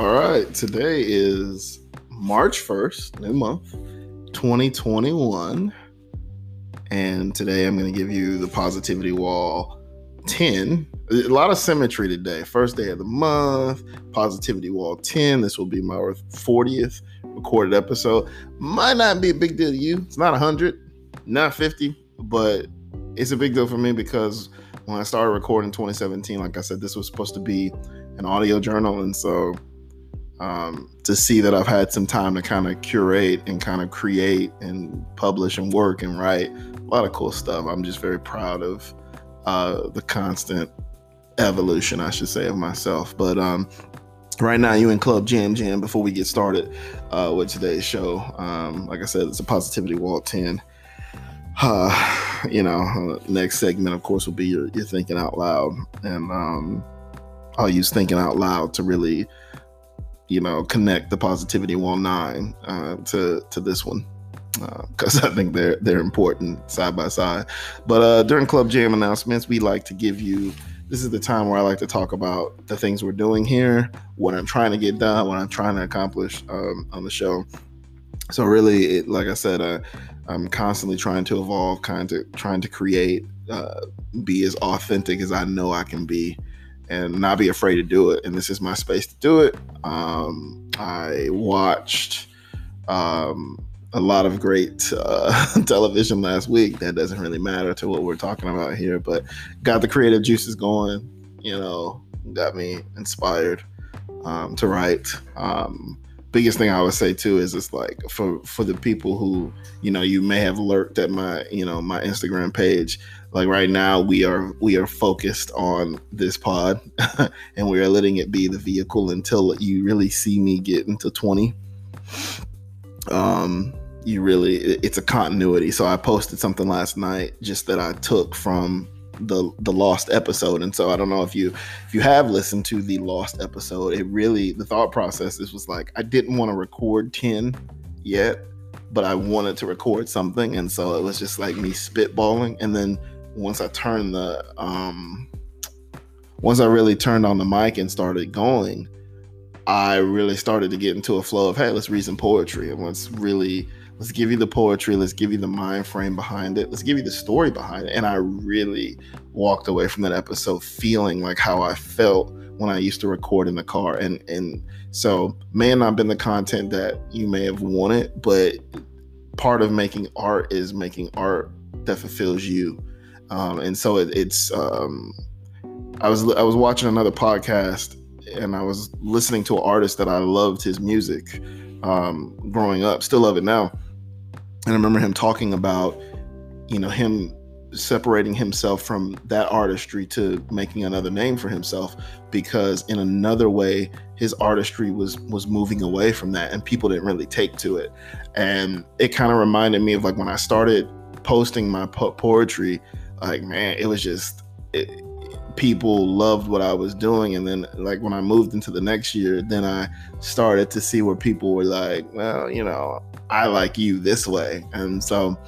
All right, today is March 1st, new month, 2021. And today I'm going to give you the Positivity Wall 10. A lot of symmetry today. First day of the month, Positivity Wall 10. This will be my 40th recorded episode. Might not be a big deal to you. It's not 100, not 50, but it's a big deal for me because when I started recording 2017, like I said, this was supposed to be an audio journal. And so um, to see that I've had some time to kind of curate and kind of create and publish and work and write a lot of cool stuff. I'm just very proud of uh, the constant evolution, I should say, of myself. But um, right now, you in Club Jam Jam. Before we get started uh, with today's show, um, like I said, it's a Positivity Wall 10. Uh, you know, uh, next segment, of course, will be your, your thinking out loud. And um, I'll use thinking out loud to really you know connect the positivity wall nine uh, to to this one because uh, I think they're they're important side by side. But uh, during Club Jam announcements, we like to give you. This is the time where I like to talk about the things we're doing here, what I'm trying to get done, what I'm trying to accomplish um, on the show. So really, it, like I said, uh, I'm constantly trying to evolve, kind of trying to create, uh, be as authentic as I know I can be and not be afraid to do it. And this is my space to do it. Um, I watched um, a lot of great uh, television last week. That doesn't really matter to what we're talking about here, but got the creative juices going. You know, got me inspired um, to write. Um, biggest thing I would say too is it's like for for the people who you know you may have lurked at my you know my Instagram page like right now we are we are focused on this pod and we are letting it be the vehicle until you really see me get into 20 um you really it's a continuity. So i posted something last night just that i took from the the lost episode. And so i don't know if you if you have listened to the lost episode it really the thought process this was like i didn't want to record 10 yet but i wanted to record something. And so it was just like me spitballing. And then once I turned the um once I really turned on the mic and started going, I really started to get into a flow of hey, let's read some poetry. And let's really let's give you the poetry, let's give you the mind frame behind it, let's give you the story behind it. And I really walked away from that episode feeling like how I felt when I used to record in the car. And and so may not have been the content that you may have wanted, but part of making art is making art that fulfills you um, and so it, it's um, I was I was watching another podcast and I was listening to an artist that I loved his music um, growing up, still love it now. And I remember him talking about, you know, him separating himself from that artistry to making another name for himself because in another way his artistry was was moving away from that and people didn't really take to it. And it kind of reminded me of like when i started posting my po- poetry like man, it was just it, people loved what I was doing, and then like when I moved into the next year, then I started to see where people were like, well, you know, I like you this way, and so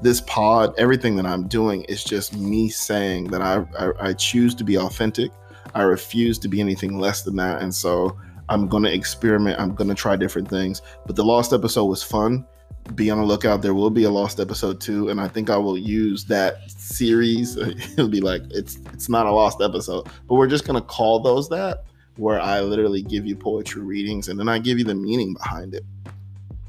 this pod, everything that I'm doing is just me saying that I, I, I choose to be authentic. I refuse to be anything less than that, and so I'm gonna experiment. I'm gonna try different things. But the lost episode was fun be on the lookout. There will be a lost episode too, and I think I will use that series. It'll be like it's it's not a lost episode, but we're just gonna call those that, where I literally give you poetry readings and then I give you the meaning behind it,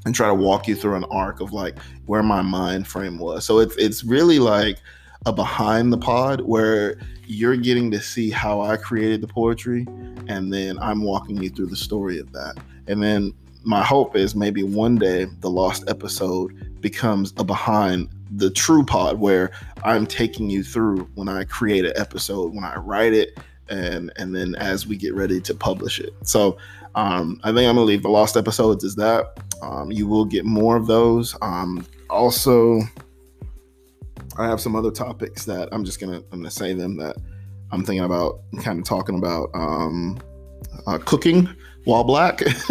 and try to walk you through an arc of like where my mind frame was. So it's it's really like a behind the pod where you're getting to see how I created the poetry, and then I'm walking you through the story of that, and then my hope is maybe one day the lost episode becomes a behind the true pod where I'm taking you through when I create an episode, when I write it, and and then as we get ready to publish it. So um, I think I'm gonna leave the lost episodes as that. Um, you will get more of those. Um, also, I have some other topics that I'm just gonna I'm gonna say them that I'm thinking about kind of talking about. Um, uh, cooking while black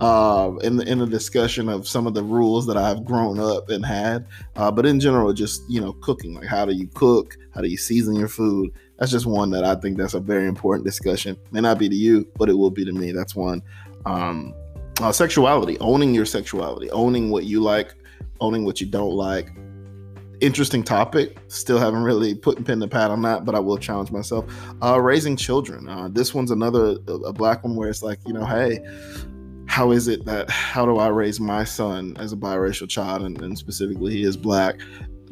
uh, in, the, in the discussion of some of the rules that I've grown up and had. Uh, but in general, just, you know, cooking, like how do you cook? How do you season your food? That's just one that I think that's a very important discussion. May not be to you, but it will be to me. That's one. Um, uh, sexuality, owning your sexuality, owning what you like, owning what you don't like, interesting topic. Still haven't really put pen to pad on that, but I will challenge myself. Uh, raising children. Uh, this one's another a black one where it's like, you know, hey, how is it that how do I raise my son as a biracial child, and, and specifically he is black,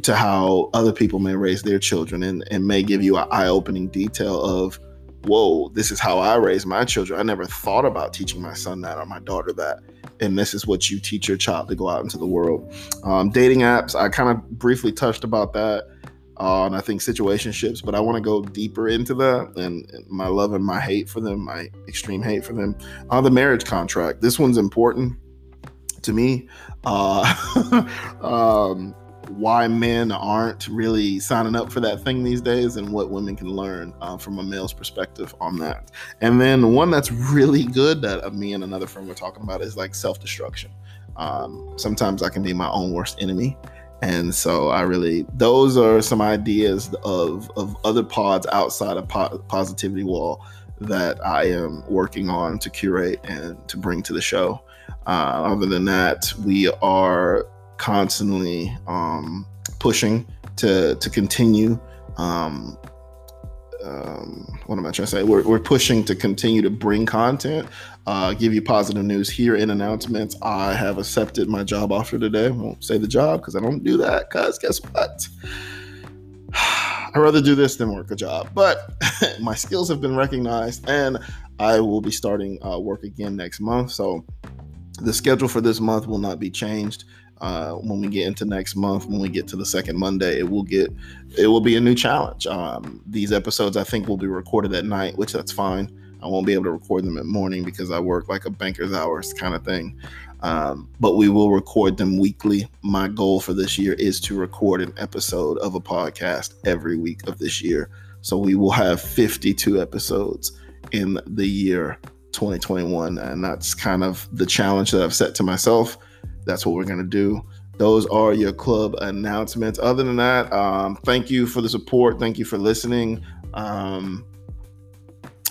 to how other people may raise their children, and, and may give you an eye opening detail of whoa, this is how I raise my children. I never thought about teaching my son that or my daughter that. And this is what you teach your child to go out into the world. Um, dating apps, I kind of briefly touched about that. And I think situationships, but I want to go deeper into that and, and, my love and my hate for them, my extreme hate for them. Uh, the marriage contract. This one's important to me. Uh, um, why men aren't really signing up for that thing these days and what women can learn uh, from a male's perspective on that. And then one that's really good that uh, me and another friend were talking about is like self destruction. Um, sometimes I can be my own worst enemy. And so I really, those are some ideas of, of other pods outside of po- Positivity Wall that I am working on to curate and to bring to the show. Uh, other than that, we are constantly um, pushing to to continue. Um, um, what am I trying to say? We're, we're pushing to continue to bring content, uh, give you positive news here in announcements. I have accepted my job offer today. Won't say the job because I don't do that. Because guess what? I'd rather do this than work a job. But my skills have been recognized, and I will be starting uh, work again next month. So the schedule for this month will not be changed uh, when we get into next month, when we get to the second Monday, it will get it will be a new challenge. Um, these episodes I think will be recorded at night, which that's fine. I won't be able to record them at morning because I work like a banker's hours kind of thing. Um, but we will record them weekly. My goal for this year is to record an episode of a podcast every week of this year. So we will have 52 episodes in the year 2021. And that's kind of the challenge that I've set to myself that's what we're going to do. Those are your club announcements. Other than that, um, thank you for the support. Thank you for listening. Um,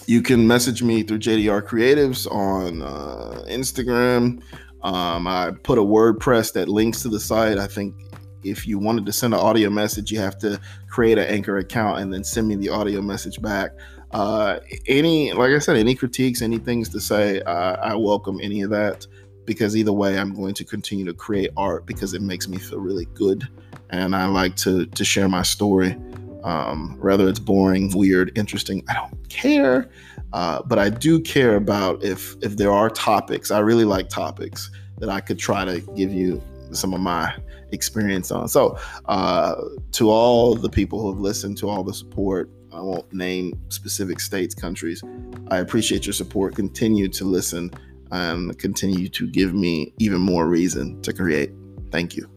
you can message me through JDR Creatives on uh, Instagram. Um, I put a WordPress that links to the site. I think if you wanted to send an audio message, you have to create an Anchor account and then send me the audio message back. Uh, any, like I said, any critiques, any things to say, uh, I welcome any of that because either way i'm going to continue to create art because it makes me feel really good. And i like to to share my story. Um, whether it's boring weird interesting i don't care. Uh, but i do care about if if there are topics i really like topics that i could try to give you some of my experience on. So uh, to all the people who have listened to all the support i won't name specific states countries i appreciate your support. Continue to listen and continue to give me even more reason to create. Thank you.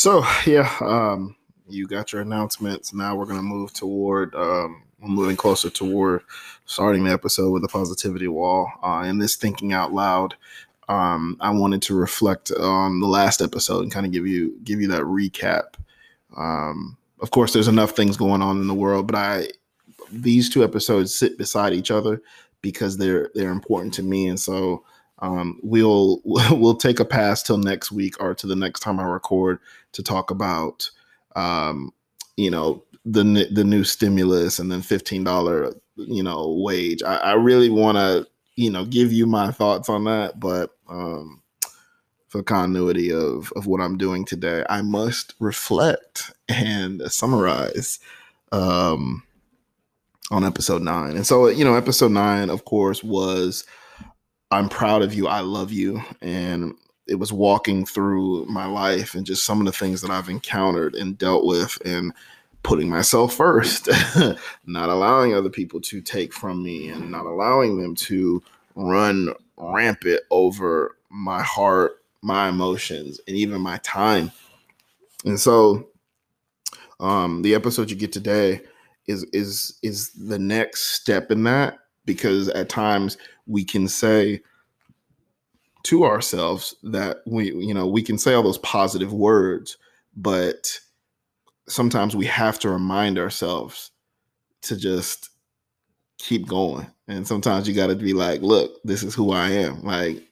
So yeah, um, you got your announcements. Now we're gonna move toward um, we're moving closer toward starting the episode with the positivity wall. Uh, and this thinking out loud, um, I wanted to reflect on the last episode and kind of give you give you that recap. Um, of course, there's enough things going on in the world, but I these two episodes sit beside each other because they're they're important to me, and so um, we'll we'll take a pass till next week or to the next time I record to talk about um, you know the the new stimulus and then fifteen dollar you know wage. I, I really want to you know give you my thoughts on that, but um, for continuity of of what I'm doing today, I must reflect and summarize um, on episode nine. And so, you know, episode nine, of course, was I'm proud of you, I love you, and it was walking through my life and just some of the things that I've encountered and dealt with and putting myself first, not allowing other people to take from me and not allowing them to run rampant over my heart my emotions and even my time. And so um the episode you get today is is is the next step in that because at times we can say to ourselves that we you know we can say all those positive words but sometimes we have to remind ourselves to just keep going. And sometimes you got to be like look this is who i am. Like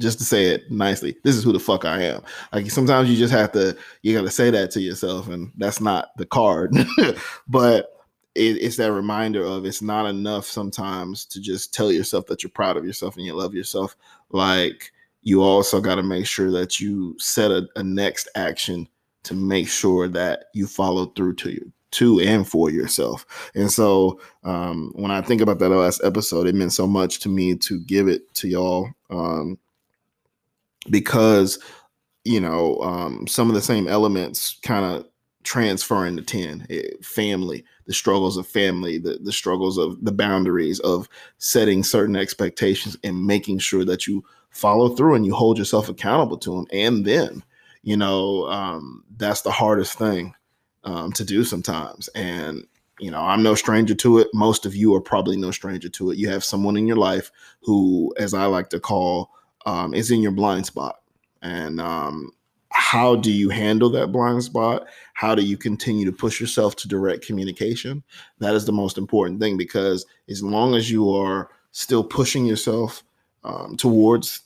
just to say it nicely this is who the fuck i am like sometimes you just have to you got to say that to yourself and that's not the card but it, it's that reminder of it's not enough sometimes to just tell yourself that you're proud of yourself and you love yourself. Like you also got to make sure that you set a, a, next action to make sure that you follow through to you to and for yourself. And so um, when I think about that last episode, it meant so much to me to give it to y'all um, because you know um, some of the same elements kind of transfer into 10 eh, family the struggles of family, the, the struggles of the boundaries of setting certain expectations and making sure that you follow through and you hold yourself accountable to them. And then, you know, um, that's the hardest thing um, to do sometimes. And, you know, I'm no stranger to it. Most of you are probably no stranger to it. You have someone in your life who, as I like to call, um, is in your blind spot. And um, how do you handle that blind spot? How do you continue to push yourself to direct communication? That is the most important thing because as long as you are still pushing yourself um, towards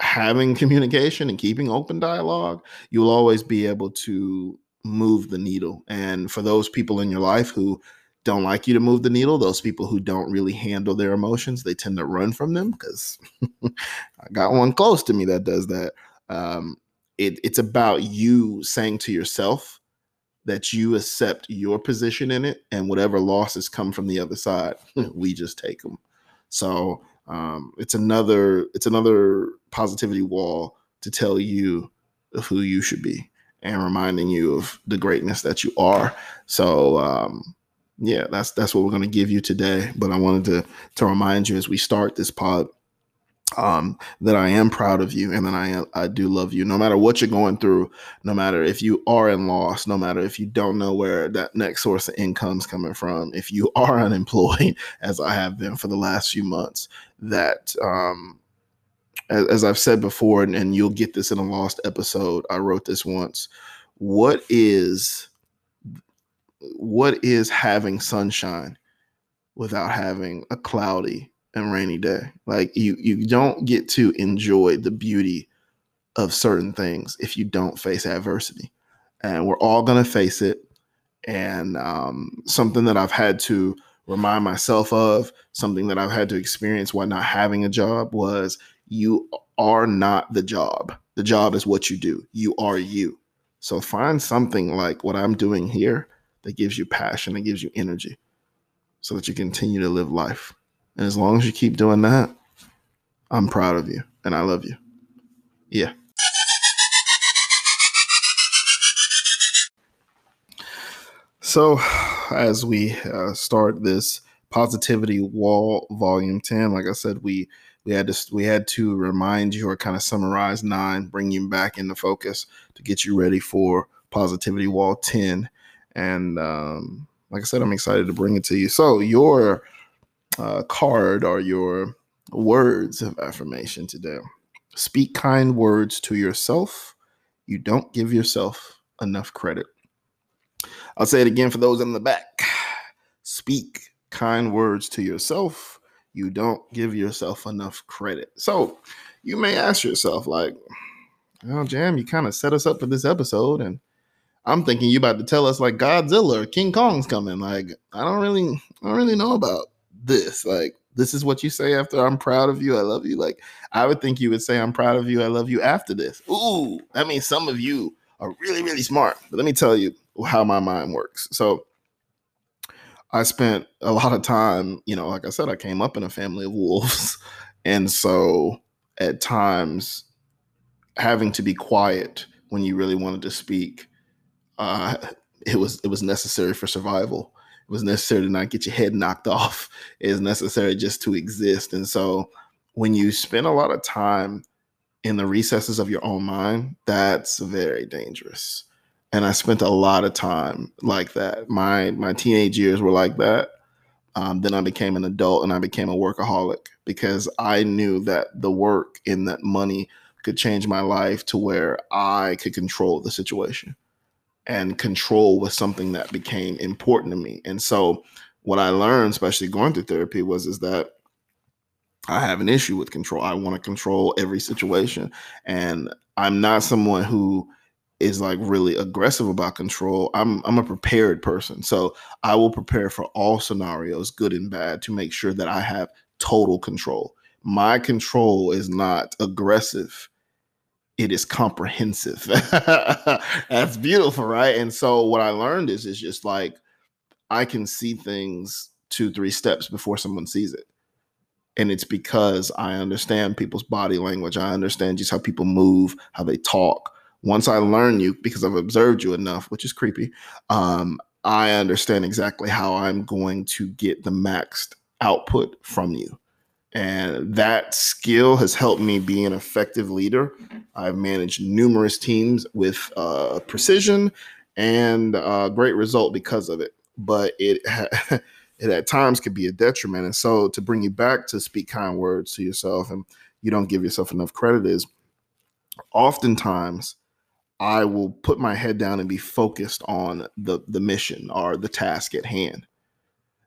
having communication and keeping open dialogue, you'll always be able to move the needle. And for those people in your life who don't like you to move the needle, those people who don't really handle their emotions, they tend to run from them because I got one close to me that does that. Um, it, it's about you saying to yourself that you accept your position in it and whatever losses come from the other side we just take them so um, it's another it's another positivity wall to tell you who you should be and reminding you of the greatness that you are so um, yeah that's that's what we're going to give you today but i wanted to to remind you as we start this pod um, that I am proud of you and that I I do love you. No matter what you're going through, no matter if you are in loss, no matter if you don't know where that next source of income is coming from, if you are unemployed, as I have been for the last few months, that um, as, as I've said before, and, and you'll get this in a lost episode. I wrote this once. What is what is having sunshine without having a cloudy and rainy day. Like you you don't get to enjoy the beauty of certain things if you don't face adversity. And we're all going to face it. And um, something that I've had to remind myself of, something that I've had to experience while not having a job was you are not the job. The job is what you do. You are you. So find something like what I'm doing here that gives you passion, that gives you energy so that you continue to live life. And as long as you keep doing that, I'm proud of you and I love you. Yeah. So, as we uh, start this positivity wall volume 10 like i said we we had to we had to remind you or kind of summarize nine bring you back into focus to get you ready for positivity wall 10 and um, like i said i'm excited to bring it to you so your uh, card or your words of affirmation today. Speak kind words to yourself. You don't give yourself enough credit. I'll say it again for those in the back. Speak kind words to yourself. You don't give yourself enough credit. So you may ask yourself, like, oh, Jam, you kind of set us up for this episode. And I'm thinking you about to tell us like Godzilla or King Kong's coming. Like, I don't really, I don't really know about this. Like, this is what you say after I'm proud of you, I love you. Like, I would think you would say I'm proud of you, I love you after this. Ooh, that means some of you are really, really smart. But let me tell you how my mind works. So I spent a lot of time, you know, like I said, I came up in a family of wolves. And so at times having to be quiet when you really wanted to speak, uh, it was it was necessary for survival it was necessary to not get your head knocked off. It is necessary just to exist. And so when you spend a lot of time in the recesses of your own mind, that's very dangerous. and I spent a lot of time like that. My my teenage years were like that. Um, then I became an adult and I became a workaholic because I knew that the work and that money could change my life to where I could control the situation. And control was something that became important to me. And so what I learned, especially going through therapy, was is that I have an issue with control. I want to control every situation. And I'm not someone who is like really aggressive about control. I'm I'm a prepared person. So I will prepare for all scenarios, good and bad, to make sure that I have total control. My control is not aggressive. It is comprehensive. That's beautiful, right? And so what I learned is is just like I can see things two, three steps before someone sees it. And it's because I understand people's body language. I understand just how people move, how they talk. Once I learn you, because I've observed you enough, which is creepy, um, I understand exactly how I'm going to get the maxed output from you. And that skill has helped me be an effective leader. I've managed numerous teams with uh, precision and uh, great result because of it. But it, ha- it at times could be a detriment. And so, to bring you back to speak kind words to yourself, and you don't give yourself enough credit, is oftentimes I will put my head down and be focused on the the mission or the task at hand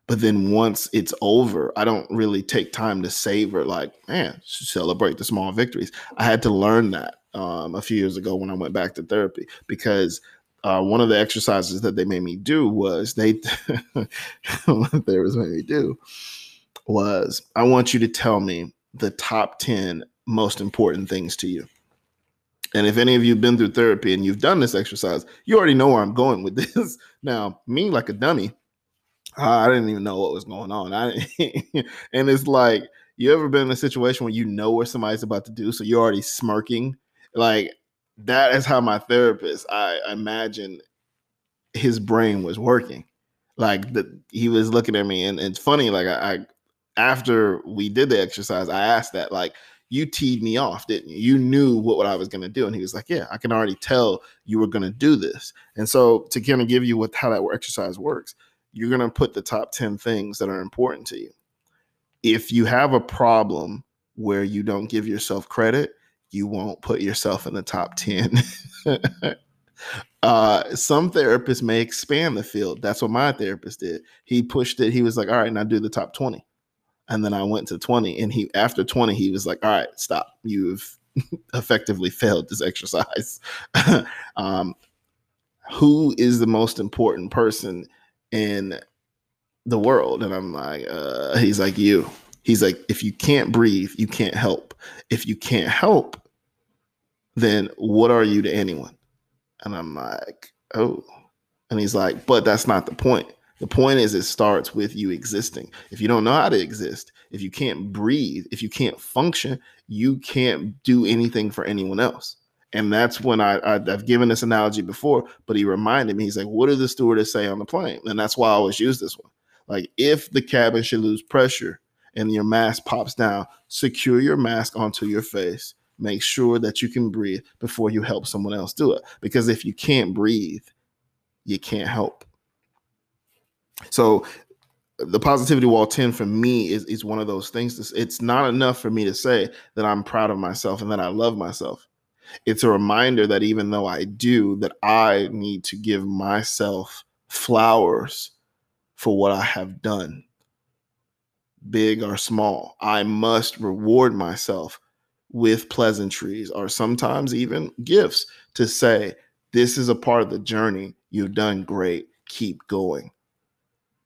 but then once it's over i don't really take time to savor like man celebrate the small victories. I had to learn that um, a few years ago when i went back to therapy because uh, one of the exercises that they made me do was they they was made me do was i want you to tell me the top 10 most important things to you. And if any of you have been through therapy and you've done this exercise you already know where i'm going with this. Now me like a dummy I didn't even know what was going on. I and it's like you ever been in a situation where you know what somebody's about to do, so you're already smirking. Like that is how my therapist. I, imagine his brain was working. Like that he was looking at me, and, and it's funny. Like I, I, after we did the exercise, I asked that like you teed me off, didn't you? You knew what, what I was going to do. And he was like, Yeah, I can already tell you were going to do this. And so, to kind of give you what how that exercise works, you're going to put the top 10 things that are important to you. If you have a problem where you don't give yourself credit, you won't put yourself in the top 10. uh, some therapists may expand the field. That's what my therapist did. He pushed it. He was like, all right, now do the top 20. And then I went to 20. And he after 20, he was like, all right, stop. You've effectively failed this exercise. um, who is the most important person in the world. And I'm like, uh, he's like, you. He's like, if you can't breathe, you can't help. If you can't help, then what are you to anyone? And I'm like, oh. And he's like, but that's not the point. The point is, it starts with you existing. If you don't know how to exist, if you can't breathe, if you can't function, you can't do anything for anyone else. And that's when I, I have given this analogy before, but he reminded me. He's like, "What did the stewardess say on the plane?" And that's why I always use this one. Like, if the cabin should lose pressure and your mask pops down, secure your mask onto your face. Make sure that you can breathe before you help someone else do it. Because if you can't breathe, you can't help. So the positivity wall 10 for me is, is one of those things. It's not enough for me to say that I'm proud of myself and that I love myself it's a reminder that even though I do, that I need to give myself flowers for what I have done, big or small. I must reward myself with pleasantries or sometimes even gifts to say, This is a part of the journey. You've done great. Keep going.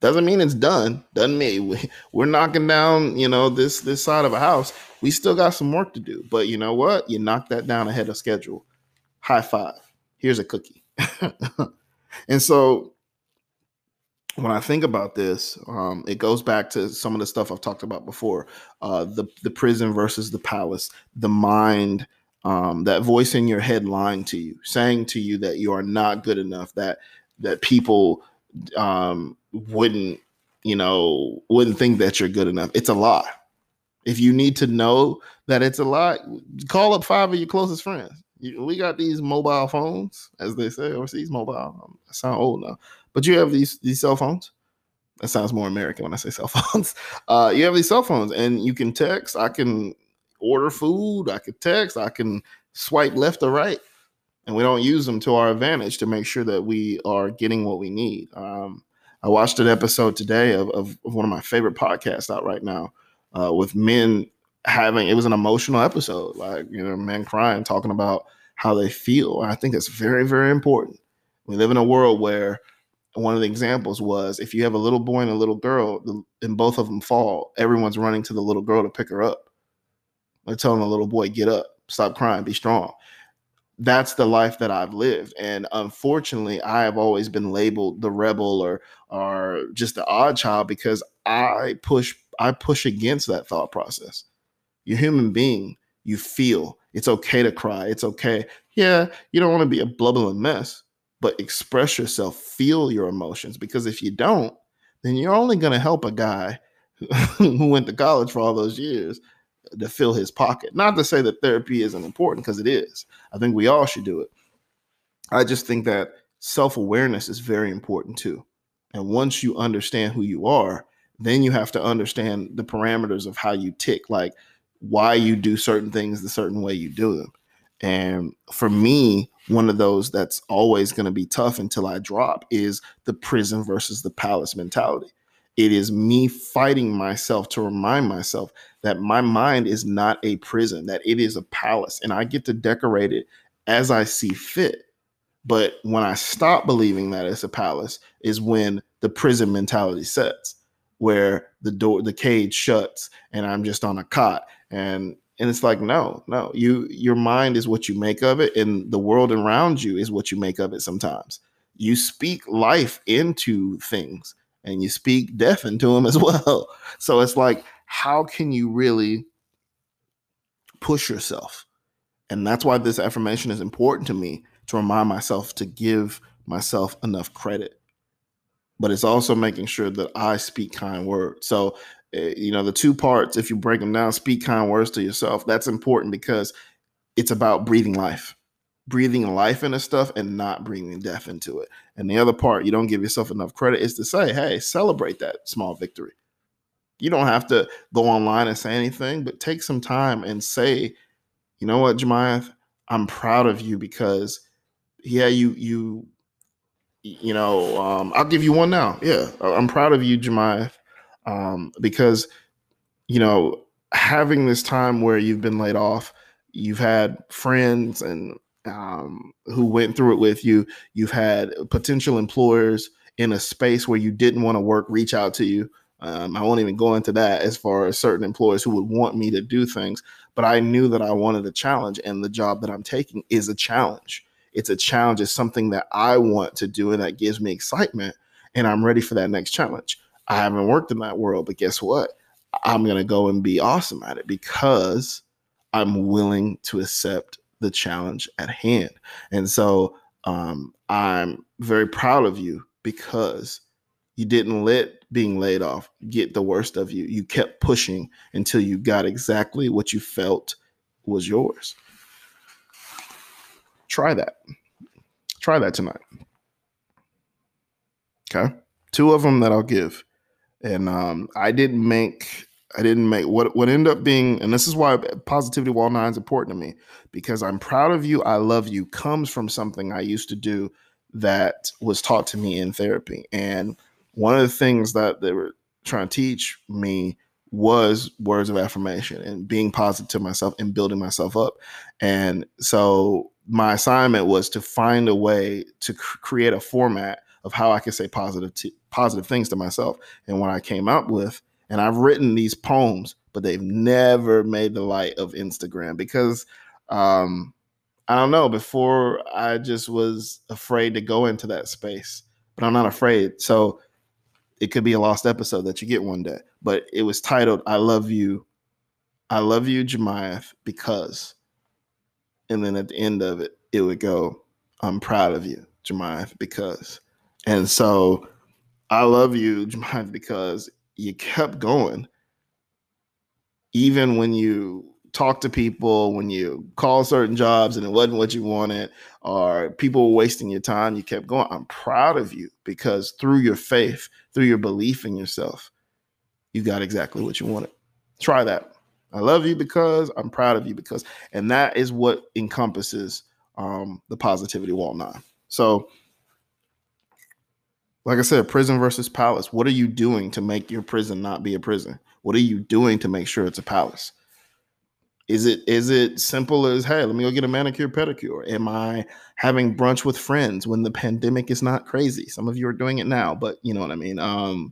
Doesn't mean it's done. Doesn't mean we, we're knocking down, you know, this this side of a house. We still got some work to do. But you know what? You knock that down ahead of schedule. High five. Here's a cookie. and so when I think about this, um, it goes back to some of the stuff I've talked about before: uh, the the prison versus the palace, the mind, um, that voice in your head lying to you, saying to you that you are not good enough, that that people um, wouldn't you know wouldn't think that you're good enough it's a lie if you need to know that it's a lie call up five of your closest friends we got these mobile phones, as they say overseas. Mobile. I sound old now, but you have these these cell phones. That sounds more American when I say cell phones. Uh, you have these cell phones, and you can text. I can order food. I can text. I can swipe left or right, and we don't use them to our advantage to make sure that we are getting what we need. Um, I watched an episode today of, of, of, one of my favorite podcasts out right now uh, with men having it was an emotional episode, like you know, men crying, talking about how they feel. I think that's very, very important. We live in a world where one of the examples was if you have a little boy and a little girl, and both of them fall, everyone's running to the little girl to pick her up. They're telling the little boy, "Get up, stop crying, be strong." That's the life that I've lived, and unfortunately, I have always been labeled the rebel or or just the odd child because I push I push against that thought process. You're human being. You feel. It's okay to cry. It's okay. Yeah, you don't want to be a blubbering mess, but express yourself. Feel your emotions because if you don't, then you're only going to help a guy who went to college for all those years to fill his pocket. Not to say that therapy isn't important because it is. I think we all should do it. I just think that self awareness is very important too. And once you understand who you are, then you have to understand the parameters of how you tick. Like, why you do certain things the certain way you do them. And for me, one of those that's always going to be tough until I drop is the prison versus the palace mentality. It is me fighting myself to remind myself that my mind is not a prison, that it is a palace, and I get to decorate it as I see fit. But when I stop believing that it's a palace, is when the prison mentality sets, where the door, the cage shuts, and I'm just on a cot. And and it's like no no you your mind is what you make of it and the world around you is what you make of it sometimes. You speak life into things and you speak death into them as well. So it's like how can you really push yourself? And that's why this affirmation is important to me to remind myself to give myself enough credit. But it's also making sure that I speak kind words. So Eh, you know the two parts if you break them down speak kind words to yourself that's important because it's about breathing life breathing life into stuff and not breathing death into it. And the other part you don't give yourself enough credit is to say hey celebrate that small victory. You don't have to go online and say anything but take some time and say you know what jemiah i'm proud of you because yeah you you you know um, i'll give you one now. Yeah i'm proud of you jemiah um, because you know having this time where you've been laid off, you've had friends and um, who went through it with you. You've had potential employers in a space where you didn't want to work reach out to you. Um, I won't even go into that as far as certain employers who would want me to do things, but I knew that I wanted a challenge, and the job that I'm taking is a challenge. It's a challenge, it's something that I want to do, and that gives me excitement, and I'm ready for that next challenge. I haven't worked in that world, but guess what? I'm going to go and be awesome at it because I'm willing to accept the challenge at hand. And so um, I'm very proud of you because you didn't let being laid off get the worst of you. You kept pushing until you got exactly what you felt was yours. Try that. Try that tonight. Okay. Two of them that I'll give and um, I didn't make I didn't make what what ended up being, and this is why positivity wall nine is important to me because I'm proud of you. I love you comes from something I used to do that was taught to me in therapy, and one of the things that they were trying to teach me was words of affirmation and being positive to myself and building myself up. And so my assignment was to find a way to cr- create a format of how I could say positive t- positive things to myself. And what I came up with, and I've written these poems, but they've never made the light of Instagram because um, I don't know. Before I just was afraid to go into that space, but I'm not afraid. So it could be a lost episode that you get one day. But it was titled "I Love You." I love you, Jemiah, because, and then at the end of it, it would go, "I'm proud of you, Jemiah, because." And so I love you, Jemiah, because you kept going. Even when you talk to people, when you call certain jobs and it wasn't what you wanted, or people were wasting your time, you kept going. I'm proud of you because through your faith, through your belief in yourself, you got exactly what you wanted. Try that. I love you because I'm proud of you because, and that is what encompasses um, the positivity wall nine. So, like I said, prison versus palace. What are you doing to make your prison not be a prison? What are you doing to make sure it's a palace? Is it is it simple as hey, let me go get a manicure pedicure? Am I having brunch with friends when the pandemic is not crazy? Some of you are doing it now, but you know what I mean. Um,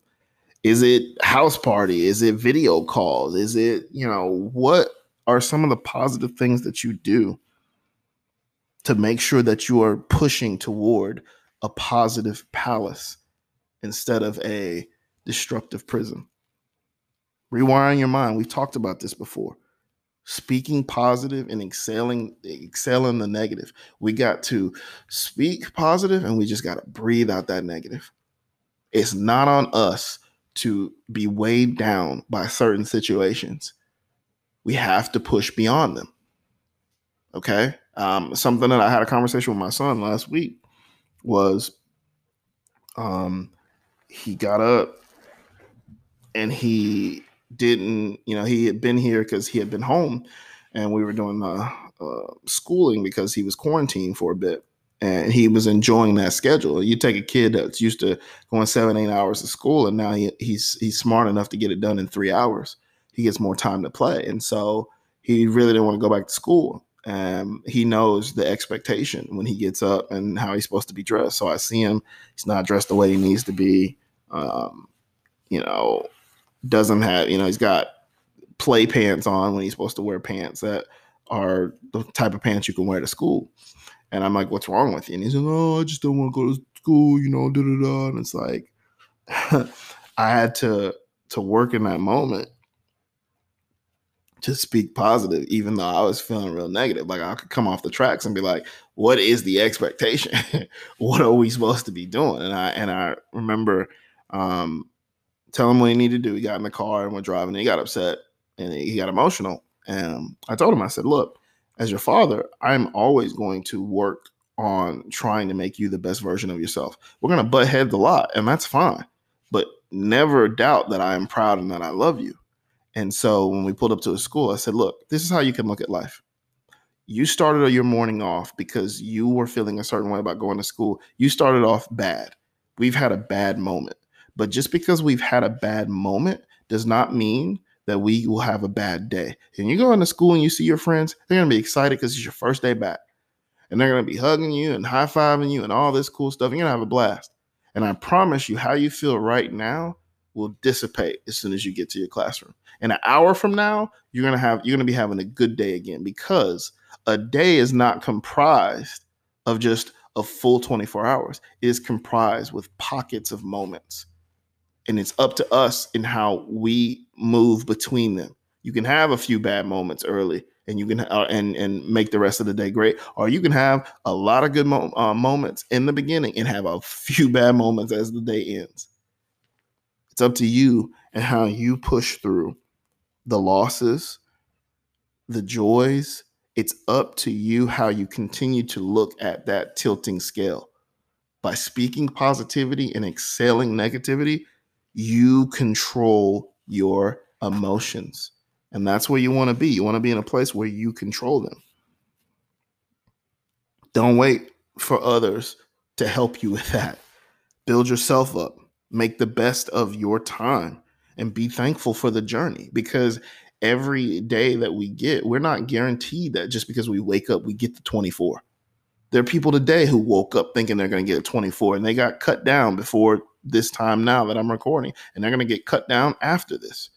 is it house party? Is it video calls? Is it you know what are some of the positive things that you do to make sure that you are pushing toward a positive palace instead of a destructive prison? Rewiring your mind. We've talked about this before. Speaking positive and excelling excelling the negative. We got to speak positive and we just got to breathe out that negative. It's not on us to be weighed down by certain situations. We have to push beyond them. Okay? Um, something that i had a conversation with my son last week was um, he got up and he didn't, you know, he had been here because he had been home and we were doing uh, uh, schooling because he was quarantined for a bit and he was enjoying that schedule. You take a kid that's used to going seven, eight hours to school, and now he, he's he's smart enough to get it done in three hours. He gets more time to play, and so he really didn't want to go back to school. And he knows the expectation when he gets up and how he's supposed to be dressed. So I see him; he's not dressed the way he needs to be. Um, you know, doesn't have, you know, he's got play pants on when he's supposed to wear pants that are the type of pants you can wear to school. And I'm like, what's wrong with you? And he's like, oh, I just don't want to go to school, you know, da da da. And it's like, I had to to work in that moment to speak positive, even though I was feeling real negative. Like I could come off the tracks and be like, what is the expectation? what are we supposed to be doing? And I and I remember um tell him what he needed to do. He got in the car and went driving. And he got upset and he got emotional. And I told him, I said, look, as your father, I'm always going to work on trying to make you the best version of yourself. We're going to butt heads a lot, and that's fine. But never doubt that I am proud and that I love you. And so when we pulled up to a school, I said, look, this is how you can look at life. You started your morning off because you were feeling a certain way about going to school. You started off bad. We've had a bad moment. But just because we've had a bad moment does not mean that we will have a bad day. And you go into school and you see your friends, they're going to be excited because it's your first day back. And they're going to be hugging you and high fiving you and all this cool stuff. You're going to have a blast. And I promise you, how you feel right now will dissipate as soon as you get to your classroom. And an hour from now, you're going to have you're going to be having a good day again because a day is not comprised of just a full 24 hours. It is comprised with pockets of moments and it's up to us in how we move between them. You can have a few bad moments early, and you can uh, and and make the rest of the day great, or you can have a lot of good mo- uh, moments in the beginning and have a few bad moments as the day ends. It's up to you and how you push through the losses, the joys. It's up to you how you continue to look at that tilting scale. By speaking positivity and exhaling negativity, you control your emotions. And that's where you want to be. You want to be in a place where you control them. Don't wait for others to help you with that. Build yourself up. Make the best of your time and be thankful for the journey because every day that we get, we're not guaranteed that just because we wake up, we get the 24. There are people today who woke up thinking they're going to get a 24 and they got cut down before this time now that I'm recording, and they're going to get cut down after this.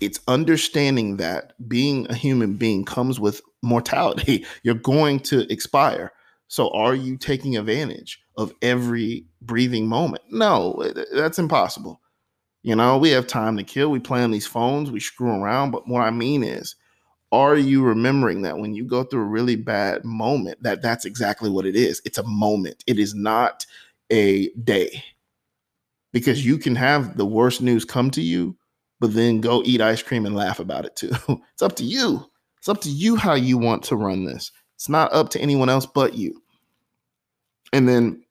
It's understanding that being a human being comes with mortality. You're going to expire. So, are you taking advantage of every breathing moment? No, that's impossible. You know, we have time to kill. We play on these phones, we screw around. But what I mean is, are you remembering that when you go through a really bad moment, that that's exactly what it is? It's a moment. It is not a day because you can have the worst news come to you but then go eat ice cream and laugh about it too. it's up to you. It's up to you how you want to run this. It's not up to anyone else but you. And then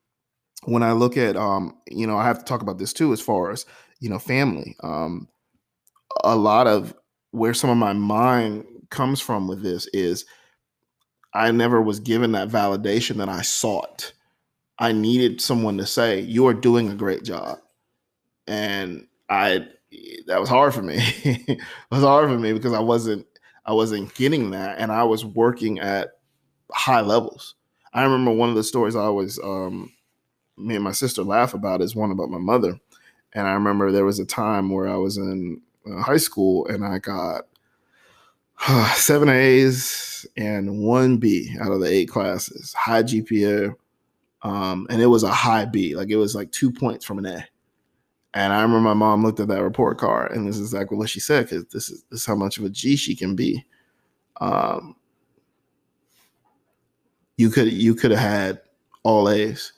when I look at um, you know, I have to talk about this too as far as, you know, family. Um a lot of where some of my mind comes from with this is I never was given that validation that I sought. I needed someone to say, "You are doing a great job," and I that was hard for me. it was hard for me because I wasn't I wasn't getting that, and I was working at high levels. I remember one of the stories I always um, me and my sister laugh about is one about my mother, and I remember there was a time where I was in uh, high school and I got seven A's and one B out of the eight classes, high GPA, um, and it was a high B, like it was like two points from an A. And I remember my mom looked at that report card, and this is exactly what she said because this is this is how much of a G she can be. Um, you could you could have had all A's.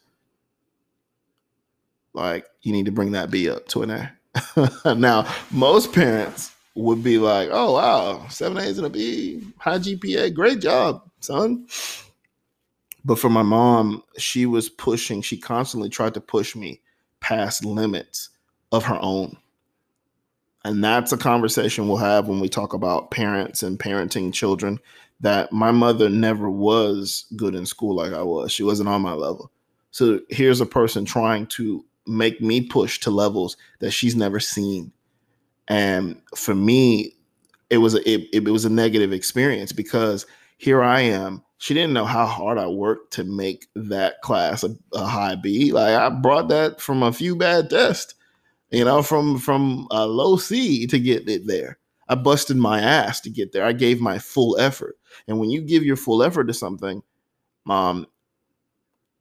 Like you need to bring that B up to an A. now, most parents would be like, "Oh wow, seven A's and a B, high GPA, great job, son." But for my mom, she was pushing. She constantly tried to push me past limits of her own. And that's a conversation we'll have when we talk about parents and parenting children. That my mother never was good in school like I was. She wasn't on my level. So here's a person trying to make me push to levels that she's never seen. And for me, it was a it, it was a negative experience because here I am. She didn't know how hard I worked to make that class a, a high B. Like I brought that from a few bad tests you know, from from a low C to get it there. I busted my ass to get there. I gave my full effort. And when you give your full effort to something, um,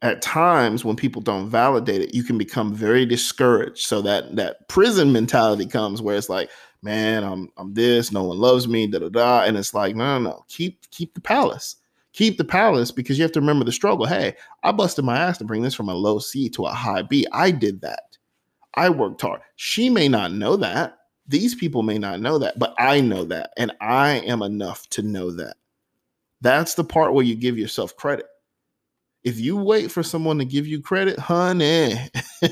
at times when people don't validate it, you can become very discouraged. So that that prison mentality comes where it's like, man, I'm I'm this, no one loves me, da da da. And it's like, no, no, no. Keep keep the palace. Keep the palace because you have to remember the struggle. Hey, I busted my ass to bring this from a low C to a high B. I did that. I worked hard. She may not know that. These people may not know that, but I know that. And I am enough to know that. That's the part where you give yourself credit. If you wait for someone to give you credit, honey,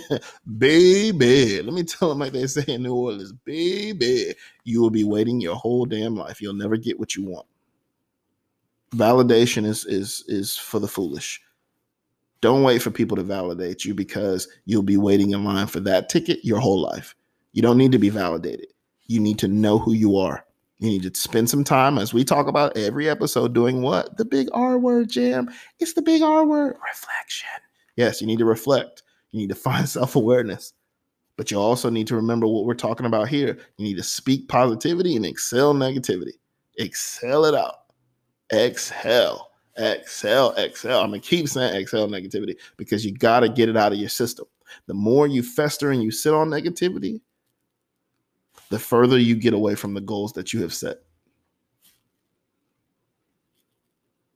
baby, let me tell them like they say in New Orleans, baby, you will be waiting your whole damn life. You'll never get what you want. Validation is is is for the foolish. Don't wait for people to validate you because you'll be waiting in line for that ticket your whole life. You don't need to be validated. You need to know who you are. You need to spend some time, as we talk about every episode, doing what? The big R word, Jam. It's the big R word reflection. Yes, you need to reflect. You need to find self awareness. But you also need to remember what we're talking about here. You need to speak positivity and excel negativity. Excel it out. Exhale exhale, exhale. I'm gonna keep saying exhale negativity because you got to get it out of your system. The more you fester and you sit on negativity, the further you get away from the goals that you have set.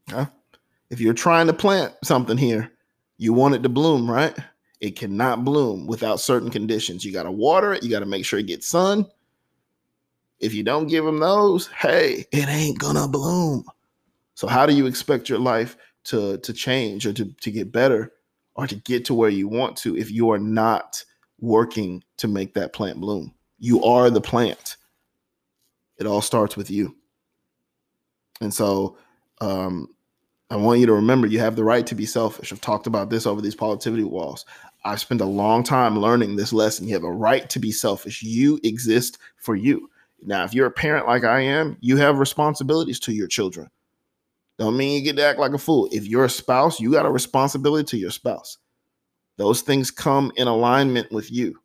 Huh? If you're trying to plant something here, you want it to bloom, right? It cannot bloom without certain conditions. You got to water it, you got to make sure it gets sun. If you don't give them those, hey, it ain't gonna bloom. So how do you expect your life to to change or to, to get better or to get to where you want to if you are not working to make that plant bloom? You are the plant. It all starts with you. And so um, I want you to remember you have the right to be selfish. I've talked about this over these positivity walls. I've spent a long time learning this lesson. You have a right to be selfish. You exist for you. Now, if you're a parent like I am, you have responsibilities to your children. Don't mean you get to act like a fool. If you're a spouse, you got a responsibility to your spouse. Those things come in alignment with you.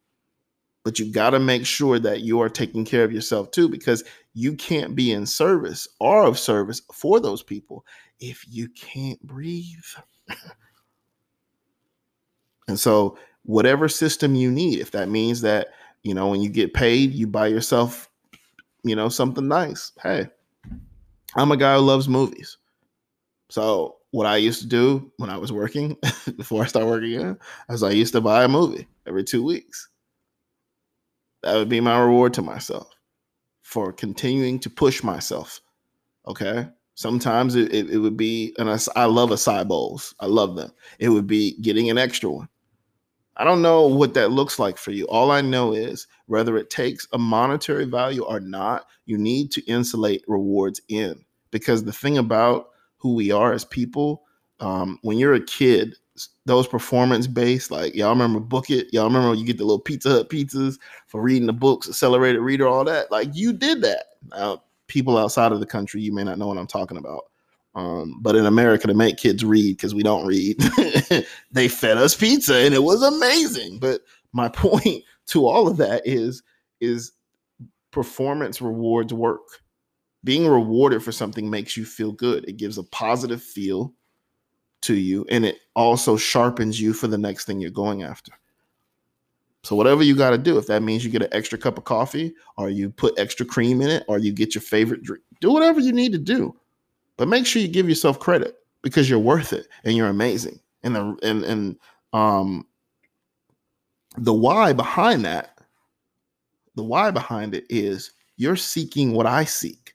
But you got to make sure that you are taking care of yourself too, because you can't be in service or of service for those people if you can't breathe. and so, whatever system you need, if that means that, you know, when you get paid, you buy yourself, you know, something nice. Hey, I'm a guy who loves movies. So what I used to do when I was working before I started working again, is I used to buy a movie every two weeks. That would be my reward to myself. for continuing to push myself. Okay. Sometimes it, it, it would be, and I, I love acai bowls. I love them. It would be getting an extra one. I don't know what that looks like for you. All I know is whether it takes a monetary value or not, you need to insulate rewards in. Because the thing about who we are as people, um, when you're a kid, those performance based, like y'all remember Book It, y'all remember you get the little Pizza Hut pizzas for reading the books, accelerated reader, all that. Like you did that. Now, people outside of the country, you may not know what I'm talking about. Um, but in America, to make kids read because we don't read, they fed us pizza and it was amazing. But my point to all of that is is performance rewards work. Being rewarded for something makes you feel good. It gives a positive feel to you and it also sharpens you for the next thing you're going after. So whatever you got to do, if that means you get an extra cup of coffee or you put extra cream in it or you get your favorite drink, do whatever you need to do. But make sure you give yourself credit because you're worth it and you're amazing. And the and and um the why behind that, the why behind it is you're seeking what I seek.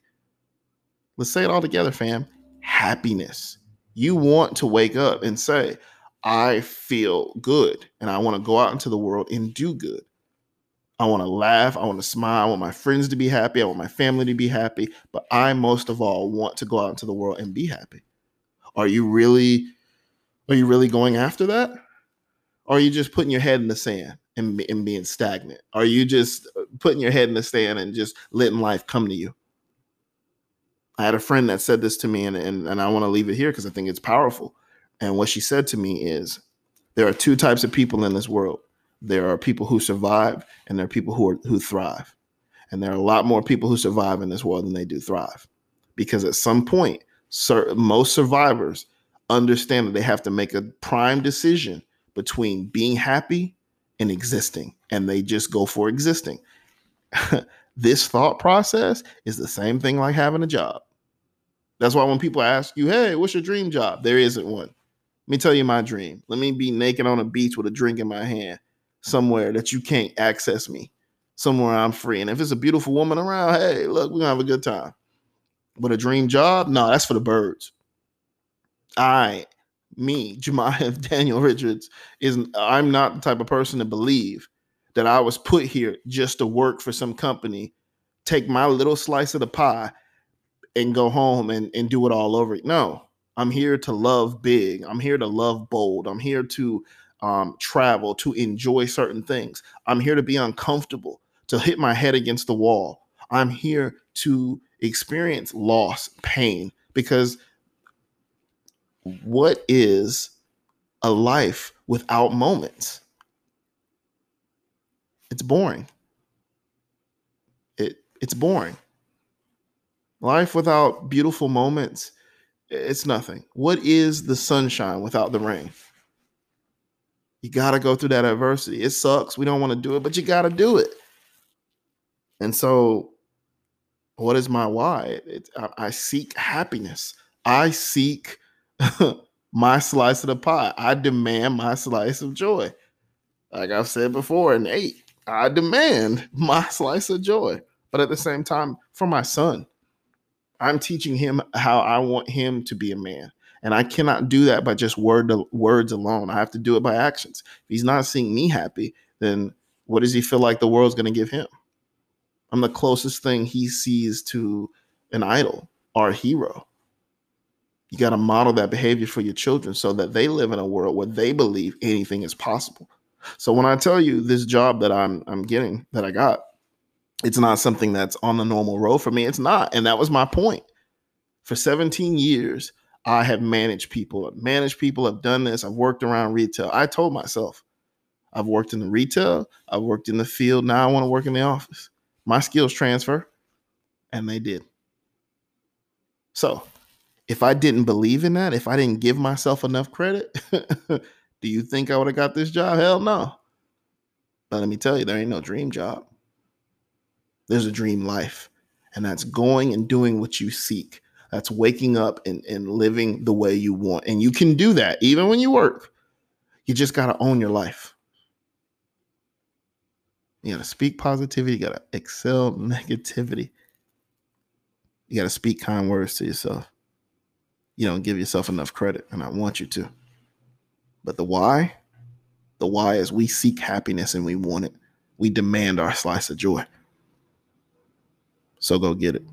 Let's say it all together, fam. Happiness. You want to wake up and say, I feel good and I want to go out into the world and do good. I want to laugh. I want to smile. I want my friends to be happy. I want my family to be happy. But I most of all want to go out into the world and be happy. Are you really, are you really going after that? Or are you just putting your head in the sand and, and being stagnant? Are you just uh, putting your head in the sand and just letting life come to you? I had a friend that said this to me, and, and, and I want to leave it here because I think it's powerful. And what she said to me is there are two types of people in this world there are people who survive, and there are people who, are, who thrive. And there are a lot more people who survive in this world than they do thrive. Because at some point, most survivors understand that they have to make a prime decision between being happy and existing, and they just go for existing. this thought process is the same thing like having a job. That's why when people ask you, hey, what's your dream job? There isn't one. Let me tell you my dream. Let me be naked on a beach with a drink in my hand somewhere that you can't access me, somewhere I'm free. And if it's a beautiful woman around, hey, look, we're gonna have a good time. But a dream job, no, that's for the birds. I, me, Jemiah Daniel Richards, is I'm not the type of person to believe that I was put here just to work for some company, take my little slice of the pie, and go home and, and do it all over. No, I'm here to love big. I'm here to love bold. I'm here to um, travel, to enjoy certain things. I'm here to be uncomfortable, to hit my head against the wall. I'm here to experience loss, pain, because what is a life without moments? It's boring. It it's boring. Life without beautiful moments, it's nothing. What is the sunshine without the rain? You got to go through that adversity. It sucks. We don't want to do it, but you got to do it. And so, what is my why? It, I, I seek happiness. I seek my slice of the pie. I demand my slice of joy. Like I've said before in eight, I demand my slice of joy. But at the same time, for my son, I'm teaching him how I want him to be a man. And I cannot do that by just word words alone. I have to do it by actions. If he's not seeing me happy, then what does he feel like the world's going to give him? I'm the closest thing he sees to an idol or a hero. You got to model that behavior for your children so that they live in a world where they believe anything is possible. So when I tell you this job that I'm I'm getting that I got, it's not something that's on the normal road for me. It's not. And that was my point. For 17 years, I have managed people. I've managed people. I've done this. I've worked around retail. I told myself, I've worked in the retail. I've worked in the field. Now I want to work in the office. My skills transfer. And they did. So if I didn't believe in that, if I didn't give myself enough credit, Do you think I would have got this job? Hell no. But let me tell you, there ain't no dream job. There's a dream life. And that's going and doing what you seek. That's waking up and, and living the way you want. And you can do that even when you work. You just got to own your life. You got to speak positivity. You got to excel negativity. You got to speak kind words to yourself. You don't give yourself enough credit, and I want you to. But the why, the why is we seek happiness and we want it. We demand our slice of joy. So go get it.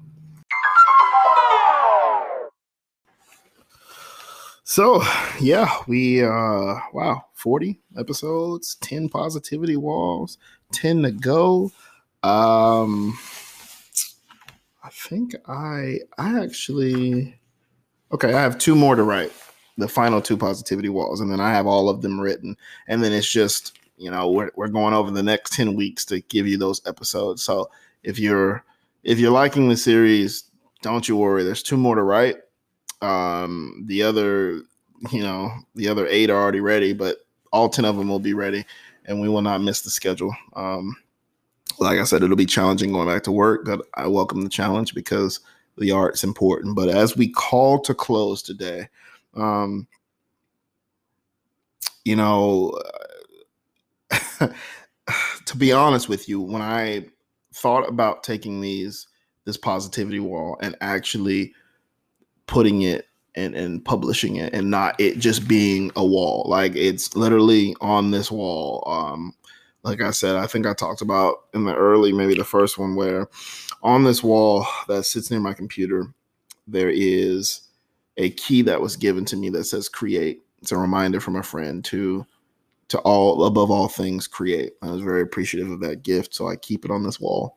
So, yeah, we uh wow, 40 episodes, 10 positivity walls, 10 to go. Um I think I I actually okay, I have two more to write. The final two positivity walls and then I have all of them written and then it's just, you know, we're we're going over the next 10 weeks to give you those episodes. So, if you're if you're liking the series, don't you worry. There's two more to write. Um, the other, you know, the other eight are already ready, but all 10 of them will be ready and we will not miss the schedule. Um, like I said, it'll be challenging going back to work, but I welcome the challenge because the art's important. But as we call to close today, um, you know, to be honest with you, when I thought about taking these this positivity wall and actually putting it and, and publishing it and not it just being a wall. Like it's literally on this wall um like i said i think i talked about in the early maybe the first one where on this wall that sits near my computer there is a key that was given to me that says create. It's a reminder from a friend to to all above all things create. I was very appreciative of that gift, so I keep it on this wall.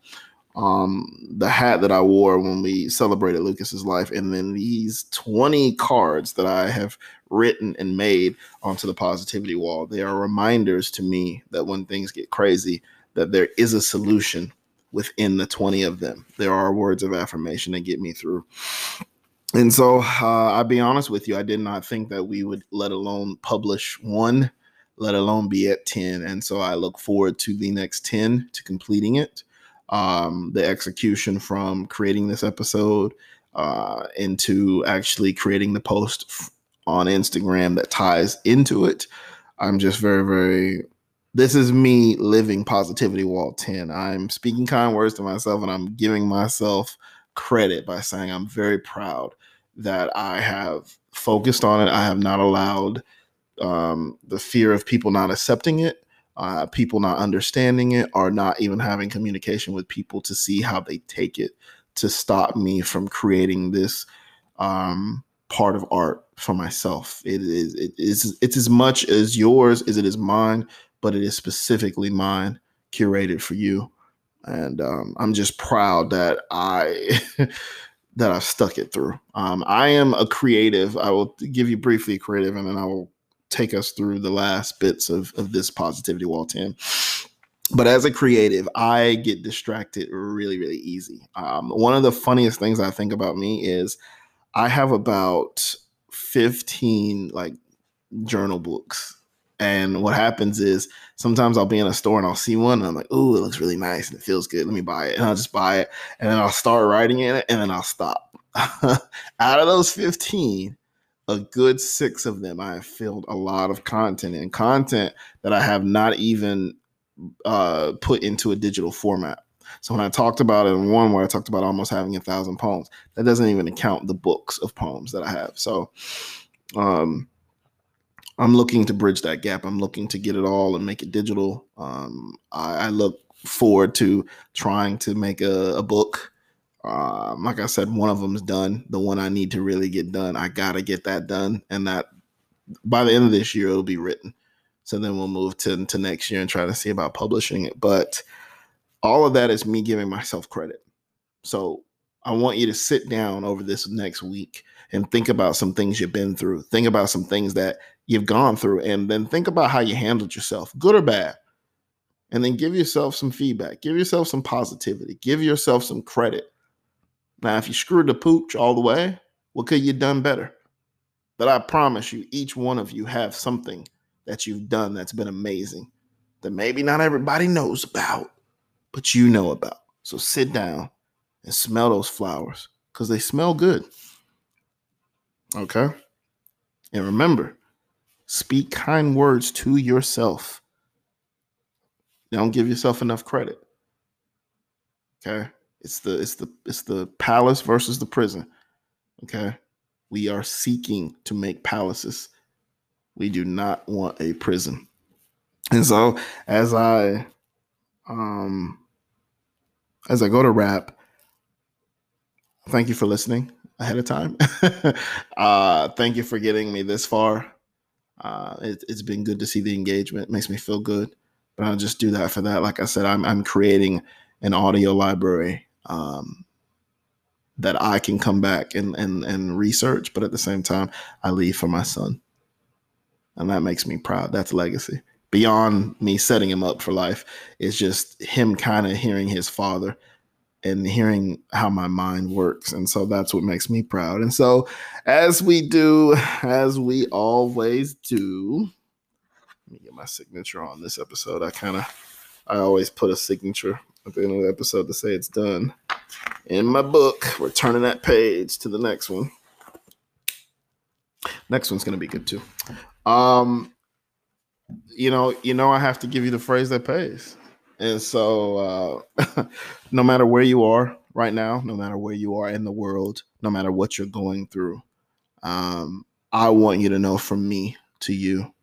Um, the hat that I wore when we celebrated Lucas's life, and then these 20 cards that I have written and made onto the positivity wall. They are reminders to me that when things get crazy, that there is a solution within the 20 of them. There are words of affirmation that get me through. And so uh, I'll be honest with you, I did not think that we would let alone publish one let alone be at 10. And so I look forward to the next 10 to completing it. Um, the execution from creating this episode uh, into actually creating the post on Instagram that ties into it. I'm just very, very. This is me living positivity wall 10. I'm speaking kind words to myself and I'm giving myself credit by saying I'm very proud that I have focused on it. I have not allowed um, the fear of people not accepting it, uh, people not understanding it, or not even having communication with people to see how they take it to stop me from creating this um, part of art for myself. It is it is it's as much as yours as it is mine, but it is specifically mine, curated for you. And um, I'm just proud that I that I've stuck it through. Um, I am a creative. I will give you briefly creative, and then I will take us through the last bits of, of this positivity wall 10 but as a creative i get distracted really really easy um, one of the funniest things i think about me is i have about 15 like journal books and what happens is sometimes I'll be in a store and I'll see one and I'm like, oh, it looks really nice and it feels good. Let me buy it. And I'll just buy it. And then I'll start writing in it and then I'll stop. Out of those 15, a good six of them, I have filled a lot of content and content that I have not even uh, put into a digital format. So when I talked about it in one where I talked about almost having a thousand poems, that doesn't even account the books of poems that I have. So um, I'm looking to bridge that gap. I'm looking to get it all and make it digital. Um, I, I, look forward to trying to make a, a book um, like I said, one of them is done. The one I need to really get done, I gotta get that done, and that by the end of this year it'll be written. So then we'll move to to next year and try to see about publishing it. But all of that is me giving myself credit. So I want you to sit down over this next week and think about some things you've been through. Think about some things that you've gone through, and then think about how you handled yourself, good or bad. And then give yourself some feedback, give yourself some positivity, give yourself some credit now, if you screwed the pooch all the way, what could you done better? But I promise you, each one of you have something that you've done that's been amazing that maybe not everybody knows about, but you know about. So sit down and smell those flowers because they smell good. Okay? And remember, speak kind words to yourself. Don't give yourself enough credit. Okay? It's the it's the it's the palace versus the prison. Okay. We are seeking to make palaces. We do not want a prison. And so as I um as I go to wrap, thank you for listening ahead of time. uh thank you for getting me this far. Uh it, it's been good to see the engagement. It makes me feel good. But I'll just do that for that. Like I said, I'm I'm creating an audio library um that I can come back and and and research, but at the same time, I leave for my son, and that makes me proud. That's legacy beyond me setting him up for life. It's just him kind of hearing his father and hearing how my mind works, and so that's what makes me proud. And so, as we do, as we always do, let me get my signature on this episode. I kind of, I always put a signature at the end of the episode to say it's done in my book. We're turning that page to the next one. Next one's gonna be good too. Um, you know, you know, I have to give you the phrase that pays. And so, uh, no matter where you are right now, no matter where you are in the world, no matter what you're going through, um, I want you to know from me to you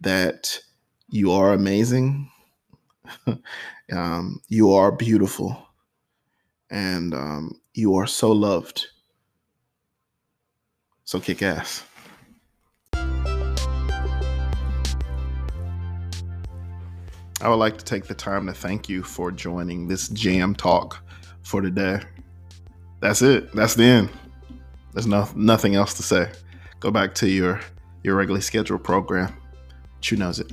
that you are amazing. um, you are beautiful and um, you are so loved. So kick ass. I would like to take the time to thank you for joining this jam talk for today. That's it. That's the end. There's no, nothing else to say. Go back to your your regularly scheduled program. Chu knows it.